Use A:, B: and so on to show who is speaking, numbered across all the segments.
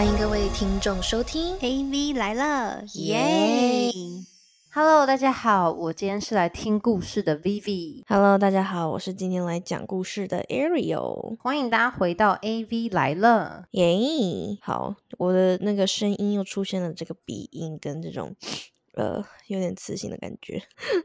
A: 欢迎各位听众收听
B: AV 来了，
A: 耶
B: ！Hello，大家好，我今天是来听故事的 Vivi。
A: ！Hello，大家好，我是今天来讲故事的 Ariel。
B: 欢迎大家回到 AV 来了。
A: 耶！好，我的那个声音又出现了这个鼻音跟这种呃有点磁性的感觉，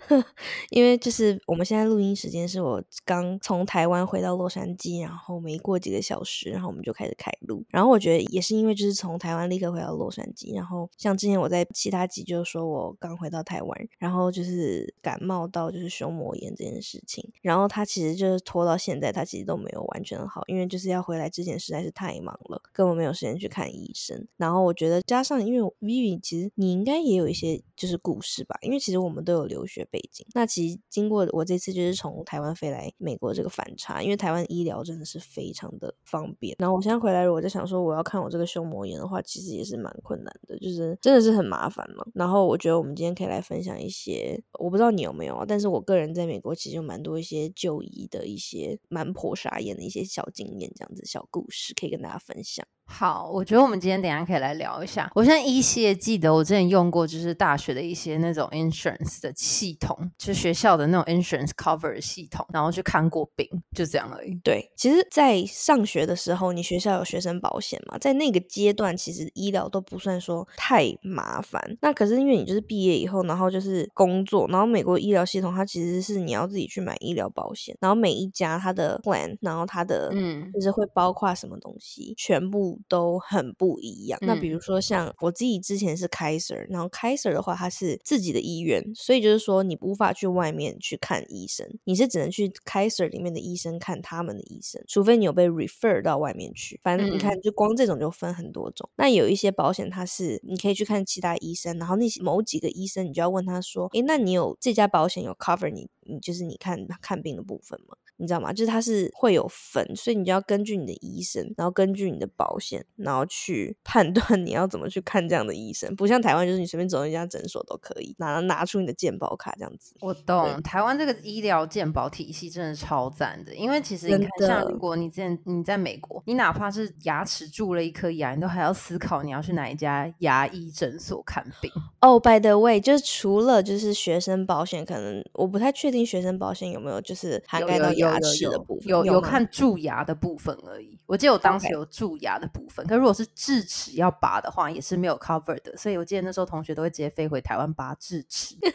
A: 因为就是我们现在录音时间是我刚从台湾回到洛杉矶，然后没过几个小时，然后我们就开始开录。然后我觉得也是因为就是从台湾立刻回到洛杉矶，然后像之前我在其他集就说我刚回到台湾，然后就是感冒到就是胸膜炎这件事情，然后他其实就是拖到现在，他其实都没有完全好，因为就是要回来之前实在是太忙了，根本没有时间去看医生。然后我觉得加上因为 Vivi 其实你应该也有一些就就是故事吧，因为其实我们都有留学背景。那其实经过我这次就是从台湾飞来美国这个反差，因为台湾医疗真的是非常的方便。然后我现在回来，我在想说我要看我这个胸膜炎的话，其实也是蛮困难的，就是真的是很麻烦嘛。然后我觉得我们今天可以来分享一些，我不知道你有没有啊，但是我个人在美国其实有蛮多一些就医的一些蛮破傻眼的一些小经验，这样子小故事可以跟大家分享。
B: 好，我觉得我们今天等一下可以来聊一下。我现在依稀地记得我之前用过，就是大学的一些那种 insurance 的系统，就是学校的那种 insurance cover 系统，然后去看过病，就这样而已。
A: 对，其实，在上学的时候，你学校有学生保险嘛？在那个阶段，其实医疗都不算说太麻烦。那可是因为你就是毕业以后，然后就是工作，然后美国医疗系统它其实是你要自己去买医疗保险，然后每一家它的 plan，然后它的
B: 嗯
A: 就是会包括什么东西，全部都很不一样。那比如说像我自己之前是 Kaiser，然后 Kaiser 的话，它是自己的医院，所以就是说你无法去外面去看医生，你是只能去 Kaiser 里面的医生看他们的医生，除非你有被 refer 到外面去。反正你看，就光这种就分很多种。那有一些保险它是你可以去看其他医生，然后那些某几个医生你就要问他说，诶，那你有这家保险有 cover 你你就是你看看病的部分吗？你知道吗？就是它是会有分，所以你就要根据你的医生，然后根据你的保险，然后去判断你要怎么去看这样的医生。不像台湾，就是你随便走一家诊所都可以拿拿出你的健保卡这样子。
B: 我懂，台湾这个医疗健保体系真的超赞的，因为其实你看，像如果你之前你在美国，你哪怕是牙齿蛀了一颗牙，你都还要思考你要去哪一家牙医诊所看病。
A: 哦、b y the way，就是除了就是学生保险，可能我不太确定学生保险有没有就是涵盖到牙齿的部分，
B: 有有
A: 吗
B: 看蛀牙的部分而已。我记得我当时有蛀牙的部分，可如果是智齿要拔的话，也是没有 cover 的。所以我记得那时候同学都会直接飞回台湾拔智齿。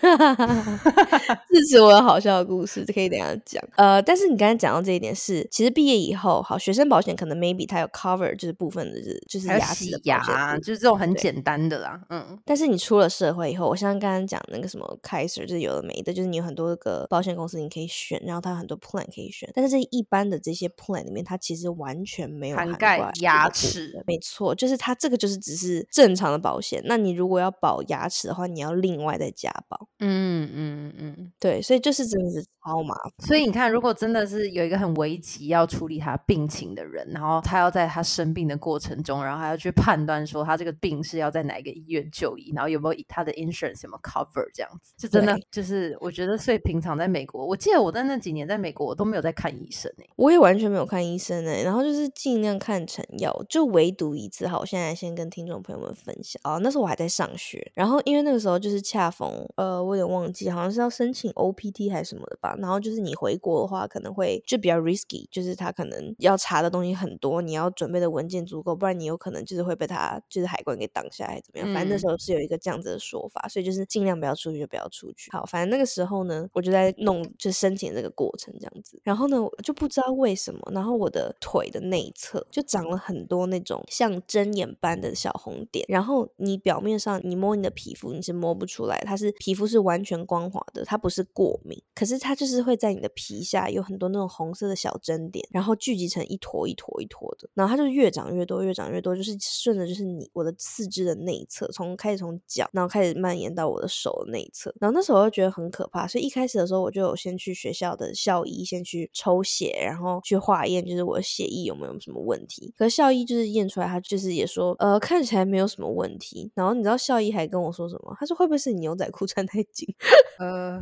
A: 智齿我有好笑的故事，这可以等下讲。呃，但是你刚才讲到这一点是，其实毕业以后，好，学生保险可能 maybe 它有 cover 就是部分的，就是就是牙齿的
B: 牙，就是这种很简单的啦。嗯，
A: 但是你出了社会以后，我像刚刚讲那个什么 Kaiser，就是有的没的，就是你有很多个保险公司你可以选，然后它有很多 plan 可以选。但是这一般的这些 plan 里面，它其实完全没有
B: 涵盖牙齿
A: 没错，就是它这个就是只是正常的保险。那你如果要保牙齿的话，你要另外再加保。
B: 嗯嗯嗯。
A: 对，所以就是真的是超麻烦。
B: 所以你看，如果真的是有一个很危急要处理他病情的人，然后他要在他生病的过程中，然后还要去判断说他这个病是要在哪一个医院就医，然后有没有他的 insurance 有没有 cover 这样子，就真的就是我觉得，所以平常在美国，我记得我在那几年在美国，我都没有在看医生诶、
A: 我也完全没有看医生哎、然后就是尽量看成药，就唯独一次。好，我现在先跟听众朋友们分享哦。那时候我还在上学，然后因为那个时候就是恰逢呃，我有点忘记，好像是要申请 OPT 还是什么的吧。然后就是你回国的话，可能会就比较 risky，就是他可能要查的东西很多，你要准备的文件足够，不然你有可能就是会被他就是海关给挡下来，怎么样？反正那
B: 嗯
A: 时候是有一个这样子的说法，所以就是尽量不要出去就不要出去。好，反正那个时候呢，我就在弄就申请这个过程这样子，然后呢，我就不知道为什么，然后我的腿的内侧就长了很多那种像针眼般的小红点，然后你表面上你摸你的皮肤你是摸不出来，它是皮肤是完全光滑的，它不是过敏，可是它就是会在你的皮下有很多那种红色的小针点，然后聚集成一坨一坨一坨的，然后它就越长越多，越长越多，就是顺着就是你我的四肢的内侧，从开始从脚，然后开始蔓延到我的手的内侧，然后那时候我就觉得很可怕，所以一开始的时候我就有先去学校的校医先去抽血，然后去化验，就是我的血液有没有什么问题。可是校医就是验出来，他就是也说，呃，看起来没有什么问题。然后你知道校医还跟我说什么？他说会不会是你牛仔裤穿太紧？
B: 呃，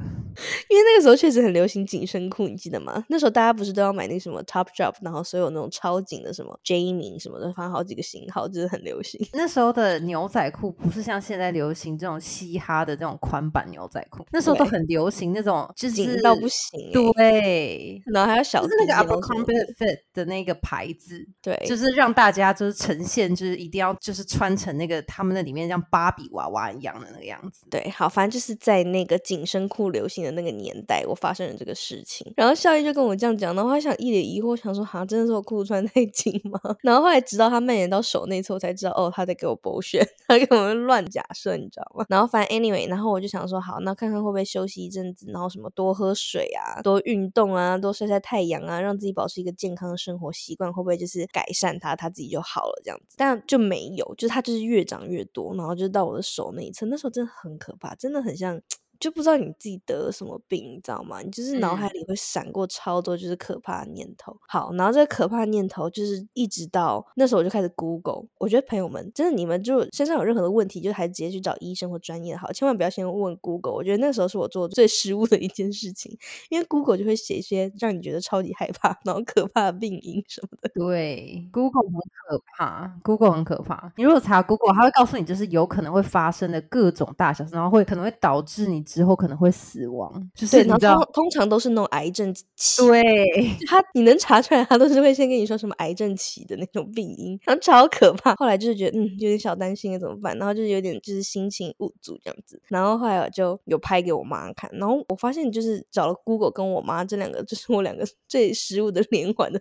A: 因为那个时候确实流行紧身裤，你记得吗？那时候大家不是都要买那什么 Top Drop，然后所有那种超紧的什么 Jamie 什么的，反正好几个型号，就是很流行。
B: 那时候的牛仔裤不是像现在流行这种嘻哈的这种宽版牛仔裤，那时候都很流行那种就是
A: 紧到不行、欸，
B: 对，
A: 然后还有小
B: 就是那个
A: 弟弟
B: Abercrombie Fit 的那个牌子，
A: 对，
B: 就是让大家就是呈现，就是一定要就是穿成那个他们那里面像芭比娃娃一样的那个样子。
A: 对，好，反正就是在那个紧身裤流行的那个年代，我发生了这个事情。然后校医就跟我这样讲，然后他想一脸疑惑，想说哈，真的是我裤子穿太紧吗？然后后来直到他蔓延到手内侧，我才知道哦，他在给我剥削，他给我们乱假设，你知道吗？然后反正 anyway，然后我就想说好，那看看会不会休息一阵子，然后什么多喝水啊，多运动啊，多晒晒太阳啊，让自己保持一个健康的生活习惯，会不会就是改善它，他自己就好了这样子？但就没有，就是它就是越长越多，然后就到我的手那一侧，那时候真的很可怕，真的很像。就不知道你自己得了什么病，你知道吗？你就是脑海
B: 嗯
A: 里会闪过超多就是可怕的念头。好，然后这个可怕的念头就是一直到那时候我就开始 Google。我觉得朋友们，真的你们就身上有任何的问题，就还是直接去找医生或专业的好，千万不要先问 Google。我觉得那时候是我做的最失误的一件事情，因为 Google 就会写一些让你觉得超级害怕、然后可怕的病因什么的。
B: 对，Google 很可怕，Google 很可怕。你如果查 Google，它会告诉你就是有可能会发生的各种大小事，然后会可能会导致你之后可能会死亡，就是
A: 通，通常都是那种癌症期
B: 对，
A: 他你能查出来，他都是会先跟你说什么癌症期的那种病因，然后超可怕。后来就是觉得嗯有点小担心了怎么办，然后就是有点就是心情无助这样子。然后后来我就有拍给我妈看，然后我发现就是找了 Google 跟我妈这两个，就是我两个最失误的连环的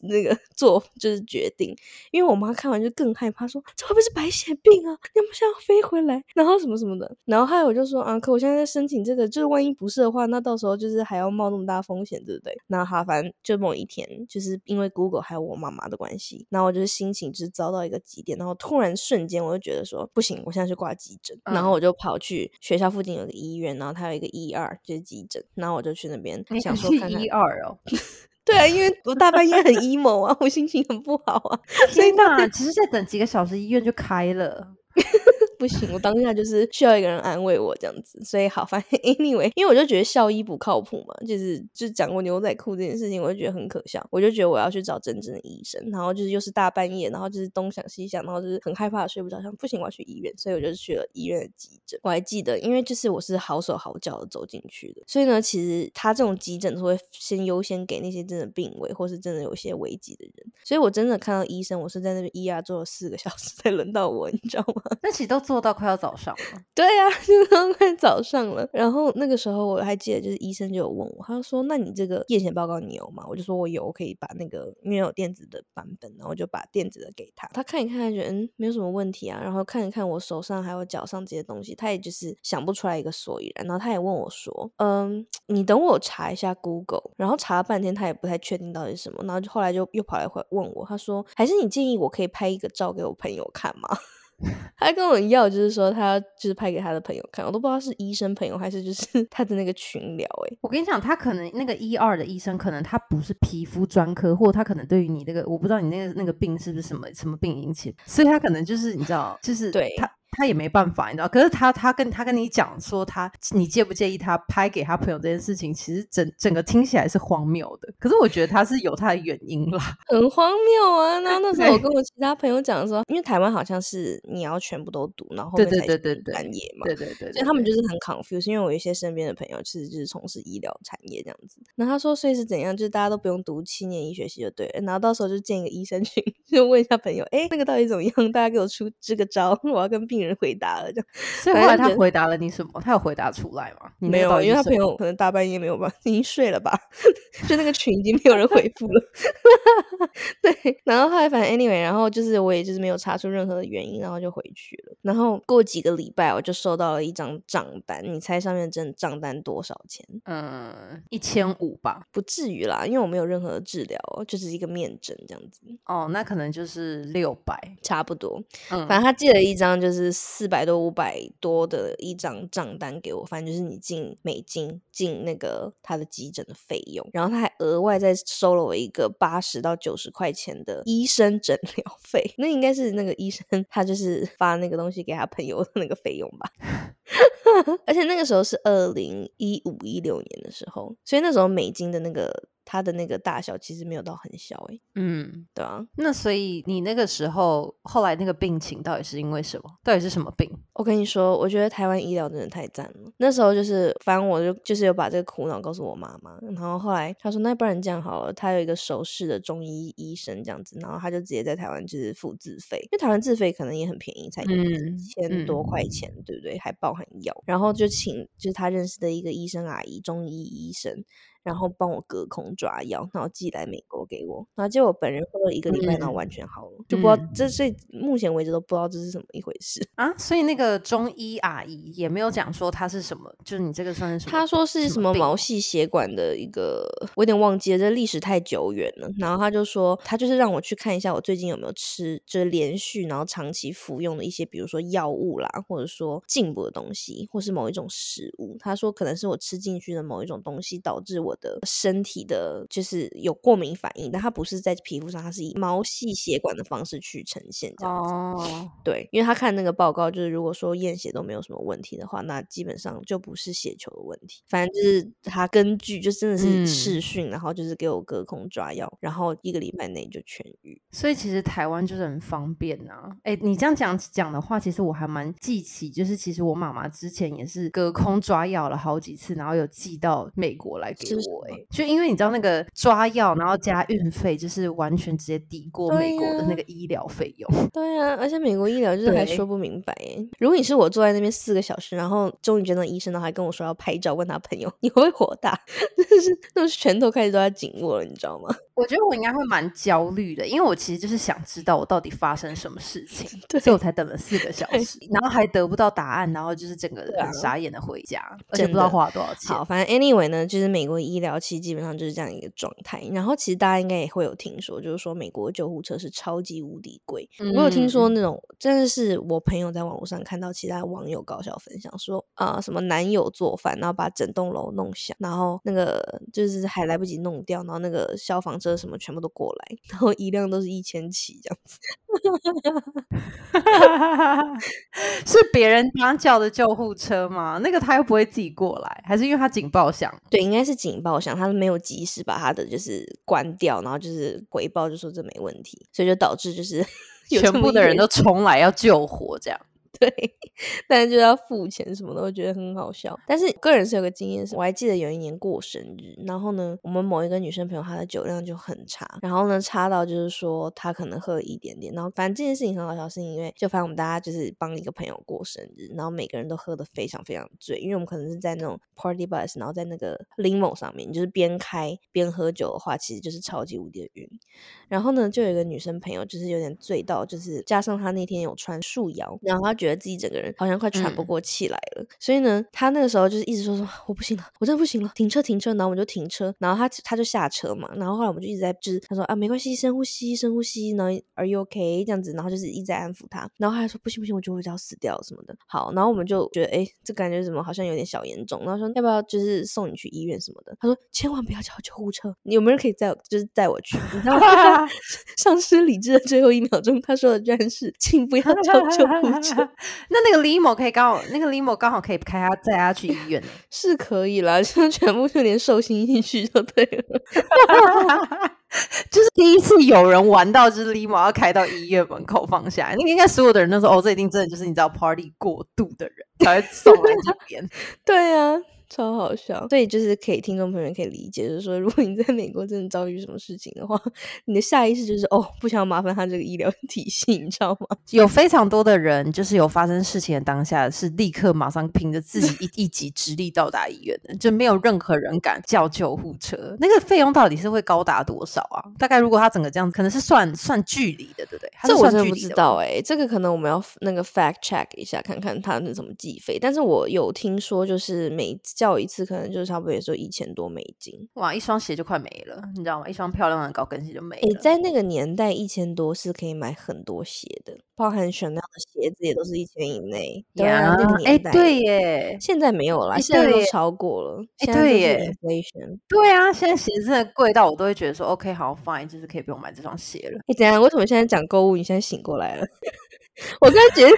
A: 那个做就是决定，因为我妈看完就更害怕，说这会不会是白血病啊？你们现在要飞回来，然后什么什么的。然后后来我就说啊，可我现在在申请这个，就是万一不是的话，那到时候就是还要冒那么大风险，对不对？那哈，反正就某一天，就是因为 Google 还有我妈妈的关系，然后我就是心情就是遭到一个极点，然后突然瞬间我就觉得说不行，我现在去挂急诊，然后
B: 嗯
A: 我就跑去学校附近有个医院，然后它有一个 ER 就是急诊，然后我就去那边想说看看
B: 去一。二哦，
A: 对啊，因为我大半夜很 emo 啊，我心情很不好啊，所以
B: 天哪！其实再等几个小时，医院就开了。
A: 不行，我当下就是需要一个人安慰我这样子，所以好，反正 anyway，因为我就觉得校医不靠谱嘛，就是就讲过牛仔裤这件事情，我就觉得很可笑，我就觉得我要去找真正的医生，然后就是又是大半夜，然后就是东想西想，然后就是很害怕睡不着，想不行，我要去医院，所以我就去了医院的急诊。我还记得，因为就是我是好手好脚的走进去的，所以呢，其实他这种急诊都会先优先给那些真的病危或是真的有些危急的人，所以我真的看到医生，我是在那边 ER 坐了四个小时才轮到我，你知道吗？
B: 那其实都做到快要早上了。
A: 对呀、就是快早上了。然后那个时候我还记得，就是医生就有问我，他就说：“那你这个验血报告你有吗？”我就说我有，我可以把那个因为有电子的版本，然后我就把电子的给他。他看一看，他觉得嗯没有什么问题啊。然后看一看我手上还有脚上这些东西，他也就是想不出来一个所以然。然后他也问我说：“嗯，你等我查一下 Google。”然后查了半天，他也不太确定到底是什么。然后就后来就又跑来问我，他说：“还是你建议我可以拍一个照给我朋友看吗？” 他跟我要，就是说他就是拍给他的朋友看，我都不知道是医生朋友还是就是 他的那个群聊、欸，
B: 我跟你讲，他可能那个一二的医生，可能他不是皮肤专科，或者他可能对于你那个，我不知道你那个那个病是不是什么什么病引起的，所以他可能就是你知道，就是
A: 对
B: 他他也没办法，你知道。可是他他跟他跟你讲说他你介不介意他拍给他朋友这件事情，其实整整个听起来是荒谬的。可是我觉得他是有他的原因啦。
A: 很荒谬啊。然后那时候我跟我其他朋友讲说，因为台湾好像是你要全部都读，然后后
B: 对对对对对
A: 专业嘛，
B: 对对对
A: 所以他们就是很 confused，因为我有一些身边的朋友其实就是从事医疗产业这样子。然后他说，所以是怎样？就是大家都不用读七年医学系就对了，然后到时候就建一个医生群，就问一下朋友，哎，那个到底怎么样？大家给我出支个招，我要跟病人回答了这样。
B: 所以后来他回答了你什么？他有回答出来吗？你
A: 没有，因为他朋友可能大半夜没有吧，已经睡了吧，就那个群已经没有人回复了。对，然后后来反正 anyway，然后就是我也就是没有查出任何的原因，然后就回去了。然后过几个礼拜，我就收到了一张账单，你猜上面真账单多少钱？
B: 嗯一千五吧。
A: 不至于啦，因为我没有任何的治疗哦，就是一个面诊这样子，
B: 哦，那可能就是六百。
A: 差不多。
B: 嗯，
A: 反正他寄了一张就是四百多、五百多的一张账单给我，反正就是你进美金进那个他的急诊的费用，然后他还额外再收了我一个八十到九十块钱的医生诊疗费，那应该是那个医生他就是发那个东西给他朋友的那个费用吧。而且那个时候是二零一五一六年的时候，所以那时候美金的那个。它的那个大小其实没有到很小诶，嗯，对啊。
B: 那所以你那个时候后来那个病情到底是因为什么？到底是什么病？
A: 我跟你说，我觉得台湾医疗真的太赞了。那时候就是，反正我就就是有把这个苦恼告诉我妈妈，然后后来她说，那不然这样好了，她有一个熟识的中医医生这样子，然后他就直接在台湾就是付自费，因为台湾自费可能也很便宜，才一千多块钱，对不对？还包含药，然后就请就是他认识的一个医生阿姨，中医医生。然后帮我隔空抓药，然后寄来美国给我，然后结果本人喝了一个礼拜，然后完全好了，就不知道这这目前为止都不知道这是什么一回事
B: 啊！所以那个中医阿姨也没有讲说它是什么，就是你这个算是什么？
A: 他说是什么毛细血管的一个，我有点忘记了，这历史太久远了。然后他就说，他就是让我去看一下我最近有没有吃，就是连续然后长期服用的一些，比如说药物啦，或者说进补的东西，或是某一种食物。他说可能是我吃进去的某一种东西导致我。的身体的，就是有过敏反应，但它不是在皮肤上，它是以毛细血管的方式去呈现这样子。哦对，因为他看那个报告，就是如果说验血都没有什么问题的话，那基本上就不是血球的问题。反正就是他根据就真的是视讯，然后就是给我隔空抓药，然后一个礼拜内就痊愈。
B: 所以其实台湾就是很方便呐。哎，你这样讲讲的话，其实我还蛮记起，就是其实我妈妈之前也是隔空抓药了好几次，然后有寄到美国来给我。就因为你知道那个抓药，然后加运费，就是完全直接抵过美国的那个医疗费用。
A: 对啊，而且美国医疗就是还说不明白哎。如果你是我坐在那边四个小时，然后终于见到医生，然后还跟我说要拍照，问他朋友，你会火大？真的是，那拳头开始都在紧握了，你知道吗？
B: 我觉得我应该会蛮焦虑的，因为我其实就是想知道我到底发生什么事情，所以我才等了四个小时，然后还得不到答案，然后就是整个人傻眼的回家，而且不知道花了多少钱。
A: 好，反正 anyway 呢，就是美国医疗期基本上就是这样一个状态。然后其实大家应该也会有听说，就是说美国救护车是超级无敌贵。我有听说那种真的是我朋友在网络上看到其他网友搞笑分享说啊，什么男友做饭，然后把整栋楼弄响，然后那个就是还来不及弄掉，然后那个消防。车什么全部都过来，然后一辆都是一千起这样子，
B: 是别人刚叫的救护车吗？那个他又不会自己过来，还是因为他警报响？
A: 对，应该是警报响，他没有及时把他的就是关掉，然后就是回报就说这没问题，所以就导致就是
B: 全部的人都重来要救火这样。
A: 对，但是就要付钱什么的，我觉得很好笑。但是个人是有个经验，是我还记得有一年过生日，然后呢，我们某一个女生朋友她的酒量就很差，然后呢差到就是说她可能喝了一点点，然后反正这件事情很好笑，是因为就反正我们大家就是帮一个朋友过生日，然后每个人都喝的非常非常醉，因为我们可能是在那种 party bus，然后在那个 limo 上面，就是边开边喝酒的话，其实就是超级无敌的晕。然后呢，就有一个女生朋友就是有点醉到，就是加上她那天有穿束腰，然后她觉得。自己整个人好像快喘不过气来了，所以呢，他那个时候就是一直说说我不行了，我真的不行了，停车停车，然后我们就停车，然后他他就下车嘛，然后后来我们就一直在就是他说啊没关系，深呼吸深呼吸，然后 Are you OK 这样子，然后就是一直在安抚他，然后他还说不行不行，我觉得我要死掉什么的。好，然后我们就觉得哎，这感觉怎么好像有点小严重，然后说要不要就是送你去医院什么的？他说千万不要叫救护车，有没有人可以载就是载我去？你知道吗？丧失 理智的最后一秒钟，他说的居然是请不要叫救护车。
B: 那那个 limo 可以刚好，那个 limo 刚好可以开他载他去医院，
A: 是可以啦，就全部就连寿星进去就对了。
B: 就是第一次有人玩到，就是 limo 要开到医院门口放下，那个应该所有的人都说，哦，这一定真的就是你知道 party 过度的人才会送来这边。
A: 对啊。超好笑，所以就是可以听众朋友可以理解，就是说，如果你在美国真的遭遇什么事情的话，你的下意识就是哦，不想麻烦他这个医疗体系，你知道吗？
B: 有非常多的人，就是有发生事情的当下，是立刻马上凭着自己一一己之力到达医院的，就没有任何人敢叫救护车。那个费用到底是会高达多少啊？大概如果他整个这样子，可能是算算距离的，对不对？
A: 这我真的不知道哎，这个可能我们要那个 fact check 一下，看看他是怎么计费。但是我有听说，就是每叫一次可能就差不多也就一千多美金，
B: 哇，一双鞋就快没了，你知道吗？一双漂亮的高跟鞋就没了。
A: 在那个年代，一千多是可以买很多鞋的。包含 Chanel 的鞋子也都是一千以内。对啊，那个
B: 哎，
A: 年代。
B: 对耶，
A: 现在没有了现在都超过了。
B: 哎对耶
A: inflation。
B: 对啊，现在鞋子真的贵到我都会觉得说，OK，好 fine，就是可以不用买这双鞋了。
A: 你怎样？为什么现在讲购物，你现在醒过来了？我刚才觉得，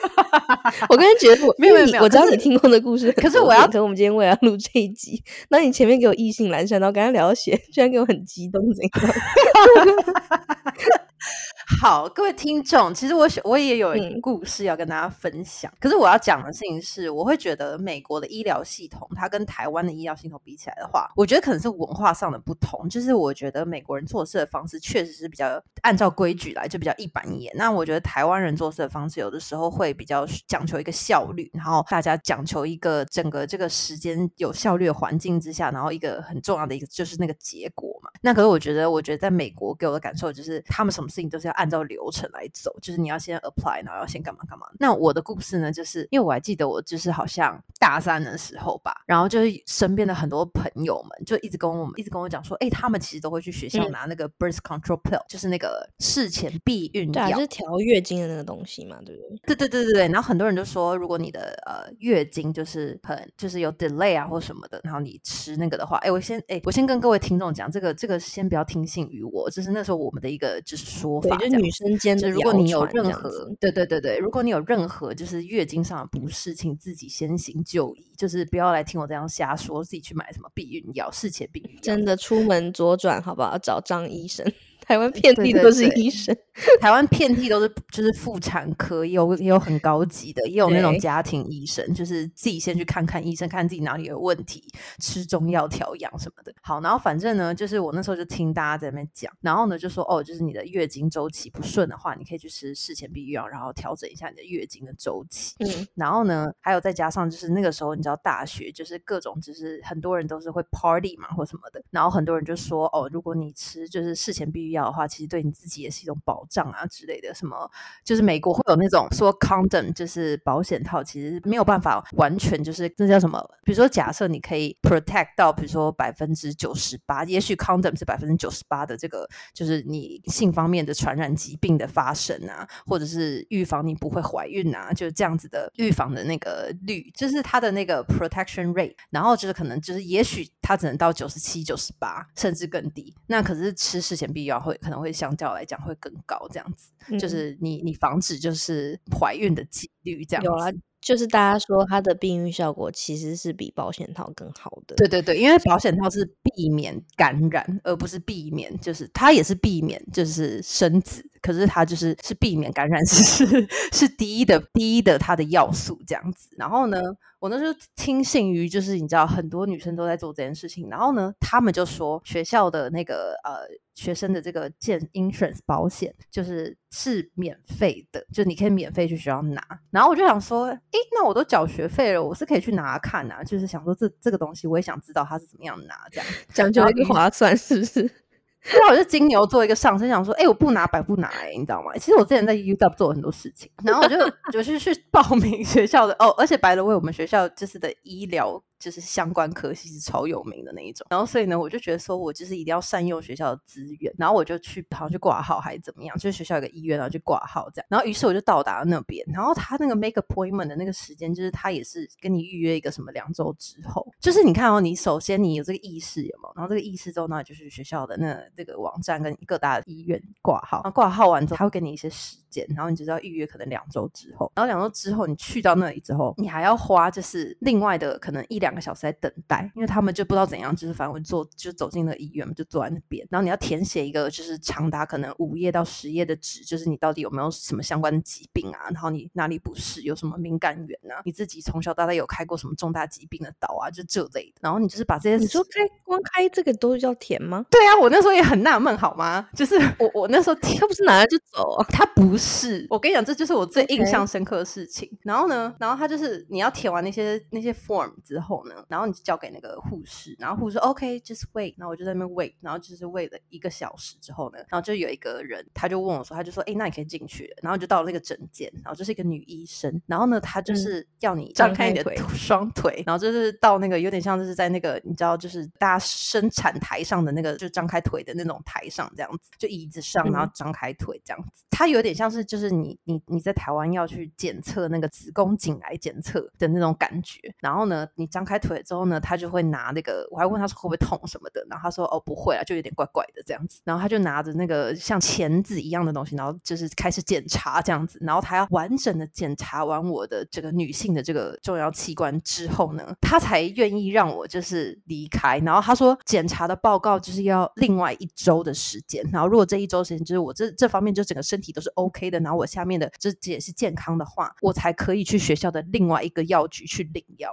A: 我刚才觉得我
B: 没有没有
A: 我知道你听过的故事
B: 可是我要
A: 可是我们今天为了要录这一集，那你前面给我意兴阑珊，然后刚才聊到血，居然给我很激动，怎样？
B: 好，各位听众，其实我想我也有一个
A: 嗯
B: 故事要跟大家分享。可是我要讲的事情是，我会觉得美国的医疗系统，它跟台湾的医疗系统比起来的话，我觉得可能是文化上的不同。就是我觉得美国人做事的方式确实是比较按照规矩来，就比较一板一眼。那我觉得台湾人做事的方式，有的时候会比较讲求一个效率，然后大家讲求一个整个这个时间有效率的环境之下，然后一个很重要的一个就是那个结果嘛。那可是我觉得，我觉得在美国给我的感受就是，他们什么事情都是要按照流程来走，就是你要先 apply，然后要先干嘛干嘛。那我的故事呢，就是因为我还记得我就是好像大三的时候吧，然后就是身边的很多朋友们就一直跟我们一直跟我讲说，哎，他们其实都会去学校
A: 嗯
B: 拿那个 birth control pill，、就是那个事前避孕
A: 对啊，
B: 药
A: 就是。调月经的那个东西嘛，对不对？
B: 对对对对对，然后很多人就说，如果你的呃月经就是很就是有 delay 啊或什么的，然后你吃那个的话，哎，我先哎，我先跟各位听众讲，这个这个先不要听信于我，这是那时候我们的一个就是说，法，
A: 女生间的
B: 如果你有任何，对对对对，如果你有任何就是月经上的不适，请自己先行就医，就是不要来听我这样瞎说，自己去买什么避孕药、事前避孕药。
A: 真的出门左转好不好？找张医生，台湾遍地都是
B: 对
A: 医生。
B: 台湾遍地都是就是妇产科，也有也有很高级的，也有那种家庭医生，就是自己先去看看医生，看自己哪里有问题，吃中药调养什么的。好，然后反正呢，就是我那时候就听大家在那边讲，然后呢就说哦，就是你的月经周期不顺的话，你可以去吃事前避孕药，然后调整一下你的月经的周期。
A: 嗯，
B: 然后呢，还有再加上就是那个时候，你知道大学就是各种就是很多人都是会 party 嘛或什么的，然后很多人就说哦，如果你吃就是事前避孕要的话，其实对你自己也是一种保障啊之类的。什么就是美国会有那种说 condom 就是保险套，其实没有办法完全就是那叫什么？比如说假设你可以 protect 到比如说百分之九十八，也许 condom 是百分之九十八的这个就是你性方面的传染疾病的发生啊，或者是预防你不会怀孕啊，就是这样子的预防的那个率，就是它的那个 protection rate，然后就是可能就是也许它只能到九十七、九十八，甚至更低。那可是吃事前必要会可能会相较来讲会更高，这样子，就
A: 嗯
B: 是你你防止就是怀孕的几率这样子。
A: 有啊，就是大家说它的避孕效果其实是比保险套更好的。
B: 对对对，因为保险套是避免感染，而不是避免，就是它也是避免就是生子，可是它就是是避免感染，是是是第一的第一的它的要素这样子。然后呢，我那时候听信于就是你知道很多女生都在做这件事情，然后呢，他们就说学校的那个呃学生的这个健 insurance 保险就是是免费的，就你可以免费去学校拿。然后我就想说，诶，那我都缴学费了，我是可以去拿看啊，就是想说这这个东西我也想知道它是怎么样拿这样。
A: 讲究一个划算，是不是？
B: 对啊，我就金牛座一个上升，想说，哎、我不拿白不拿、欸，你知道吗？其实我之前在 UW 做很多事情，然后我就 就是去报名学校的哦，而且白了为我们学校就是的医疗就是相关科系是超有名的那一种，然后所以呢，我就觉得说我就是一定要善用学校的资源，然后我就去好像去挂号还是怎么样，就是学校有个医院，然后去挂号这样，然后于是我就到达了那边，然后他那个 make appointment 的那个时间，就是他也是跟你预约一个什么两周之后，就是你看哦，你首先你有这个意识有没有？然后这个意识之后，那就是学校的那这个网站跟各大医院挂号，然后挂号完之后，他会给你一些时间，然后你就是要预约可能两周之后，然后两周之后你去到那里之后，你还要花就是另外的可能一两个小时在等待，因为他们就不知道怎样，就是反正我坐就走进了医院嘛，就坐在那边，然后你要填写一个就是长达可能五页到十页的纸，就是你到底有没有什么相关的疾病啊，然后你哪里不适，有什么敏感源啊，你自己从小到大有开过什么重大疾病的刀啊，就这类的，然后你就是把这些
A: 你说开光开这个都要填吗？
B: 对啊，我那时候也很纳闷，好吗？就是 我我那时候
A: 他不是拿了就走啊？
B: 他不是，我跟你讲，这就是我最印象深刻的事情。然后呢，然后他就是你要填完那些那些 form 之后后呢，然后你就交给那个护士，然后护士说 OK，just wait，然后我就在那边 wait，然后就是为了一个小时之后呢，然后就有一个人他就问我说，他就说，哎，那你可以进去了，然后就到了那个诊间，然后就是一个女医生，然后呢，她就是要你张开你的双腿，然后就是到那个有点像就是在那个你知道就是大家生产台上的那个就张开腿的那种台上这样子，就椅子上，然后张开腿这样子，它有点像是就是你你你在台湾要去检测那个子宫颈癌检测的那种感觉，然后呢，你张开腿之后呢，他就会拿那个，我还问他说会不会痛什么的，然后他说哦不会啊，就有点怪怪的这样子，然后他就拿着那个像钳子一样的东西，然后就是开始检查这样子，然后他要完整的检查完我的这个女性的这个重要器官之后呢，他才愿意让我就是离开，然后他说检查的报告就是要另外一周的时间，然后如果这一周时间就是我这这方面就整个身体都是 OK 的，然后我下面的这这也是健康的话，我才可以去学校的另外一个药局去领药。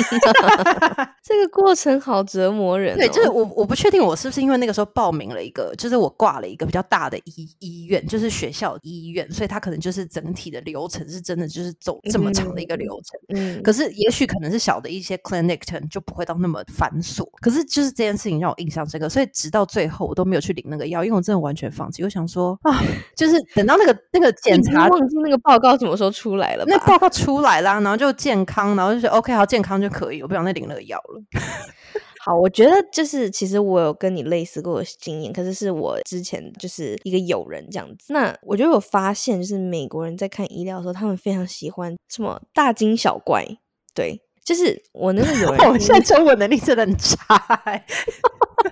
A: 这个过程好折磨人。
B: 对，就是我我不确定我是不是因为那个时候报名了一个，就是我挂了一个比较大的医医院，就是学校医院，所以他可能就是整体的流程是真的就是走这么长的一个流程。嗯，可是也许可能是小的一些 clinic 就不会到那么繁琐。可是就是这件事情让我印象深刻，所以直到最后我都没有去领那个药，因为我真的完全放弃。我想说啊，就是等到那个那个 检查，
A: 忘记那个报告什么时候出来了？
B: 那报告出来啦，然后就健康，然后就是 OK，好健康就可以，我不想再领那个药了。
A: 好，我觉得就是其实我有跟你类似过的经验，可是是我之前就是一个友人这样子。那我觉得我发现，就是美国人在看医疗的时候，他们非常喜欢什么大惊小怪。对，就是我那个友人，
B: 我现在中文能力真的很差。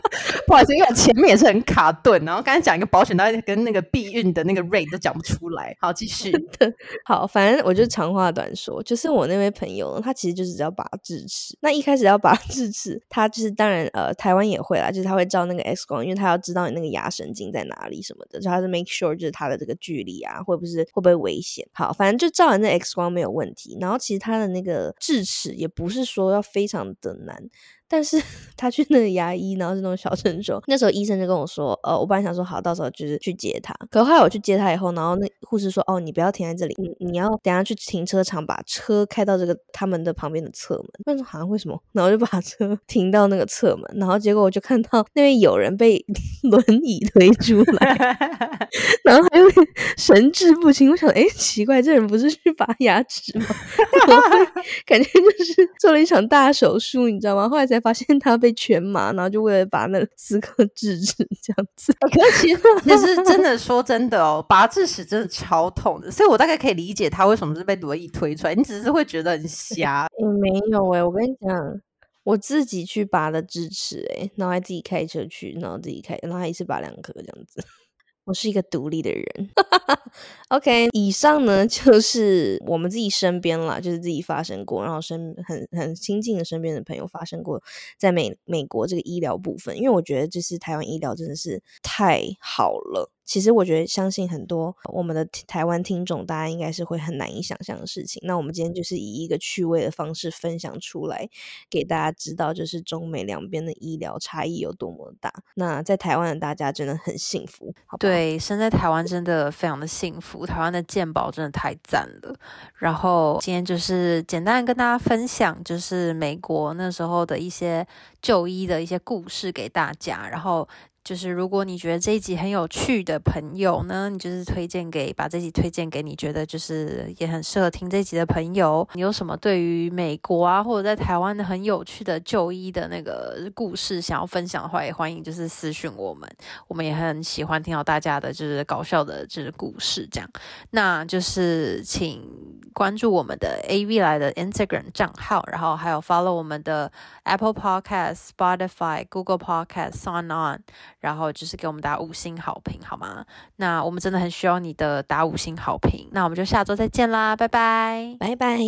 B: 不好意思，因为前面也是很卡顿，然后刚才讲一个保险单跟那个避孕的那个 rate 都讲不出来。好，继续。
A: 好，反正我就长话短说，就是我那位朋友，他其实就是只要拔智齿。那一开始要拔智齿，他就是当然呃，台湾也会啦，就是他会照那个 X 光，因为他要知道你那个牙神经在哪里什么的，就他是 make sure 就是他的这个距离啊，会不是会不会危险。好，反正就照完那 X 光没有问题。然后其实他的那个智齿也不是说要非常的难。但是 他去那个牙医，然后是那种小诊所。那时候医生就跟我说：“呃，我本来想说好，到时候就是去接他。可后来我去接他以后，然后那护士说：‘哦，你不要停在这里，你你要等下去停车场把车开到这个他们的旁边的侧门。’那时候好像为什么？然后就把 车停到那个侧门，然后结果我就看到那边有人被 轮椅推出来，然后还有点神志不清。我想，哎，奇怪，这人不是去拔牙齿吗？感觉就是做了一场大手术，你知道吗？后来才。发现他被全麻，然后就为了拔那 四颗智齿这样子。
B: 可是其实其实 真的说真的哦，拔智齿真的超痛的，所以我大概可以理解他为什么是被轮椅推出来。你只是会觉得很瞎。
A: 没有哎，我跟你讲，我自己去拔了智齿哎，然后还自己开车去，然后自己开，然后还一次拔两颗这样子。我是一个独立的人。OK，以上呢 就是我们自己身边啦，就是自己发生过，然后身很很亲近的身边的朋友发生过在美美国这个医疗部分，因为我觉得就是台湾医疗真的是太好了。其实我觉得，相信很多我们的台湾听众，大家应该是会很难以想象的事情。那我们今天就是以一个趣味的方式分享出来，给大家知道，就是中美两边的医疗差异有多么大。那在台湾的大家真的很幸福，
B: 对，生在台湾真的非常的幸福。台湾的健保真的太赞了。然后今天就是简单跟大家分享，就是美国那时候的一些就医的一些故事给大家。然后。就是如果你觉得这一集很有趣的朋友呢，你就是推荐给把这集推荐给你觉得就是也很适合听这集的朋友。你有什么对于美国啊或者在台湾的很有趣的就医的那个故事想要分享的话，也欢迎就是私讯我们，我们也很喜欢听到大家的就是搞笑的就是故事这样。那就是请关注我们的 AV 来的 Instagram 账号，然后还有 follow 我们的 Apple Podcast、Spotify、Google Podcast、s o n On。然后就是给我们打五星好评，好吗？那我们真的很需要你的打五星好评。那我们就下周再见啦，拜拜，
A: 拜拜。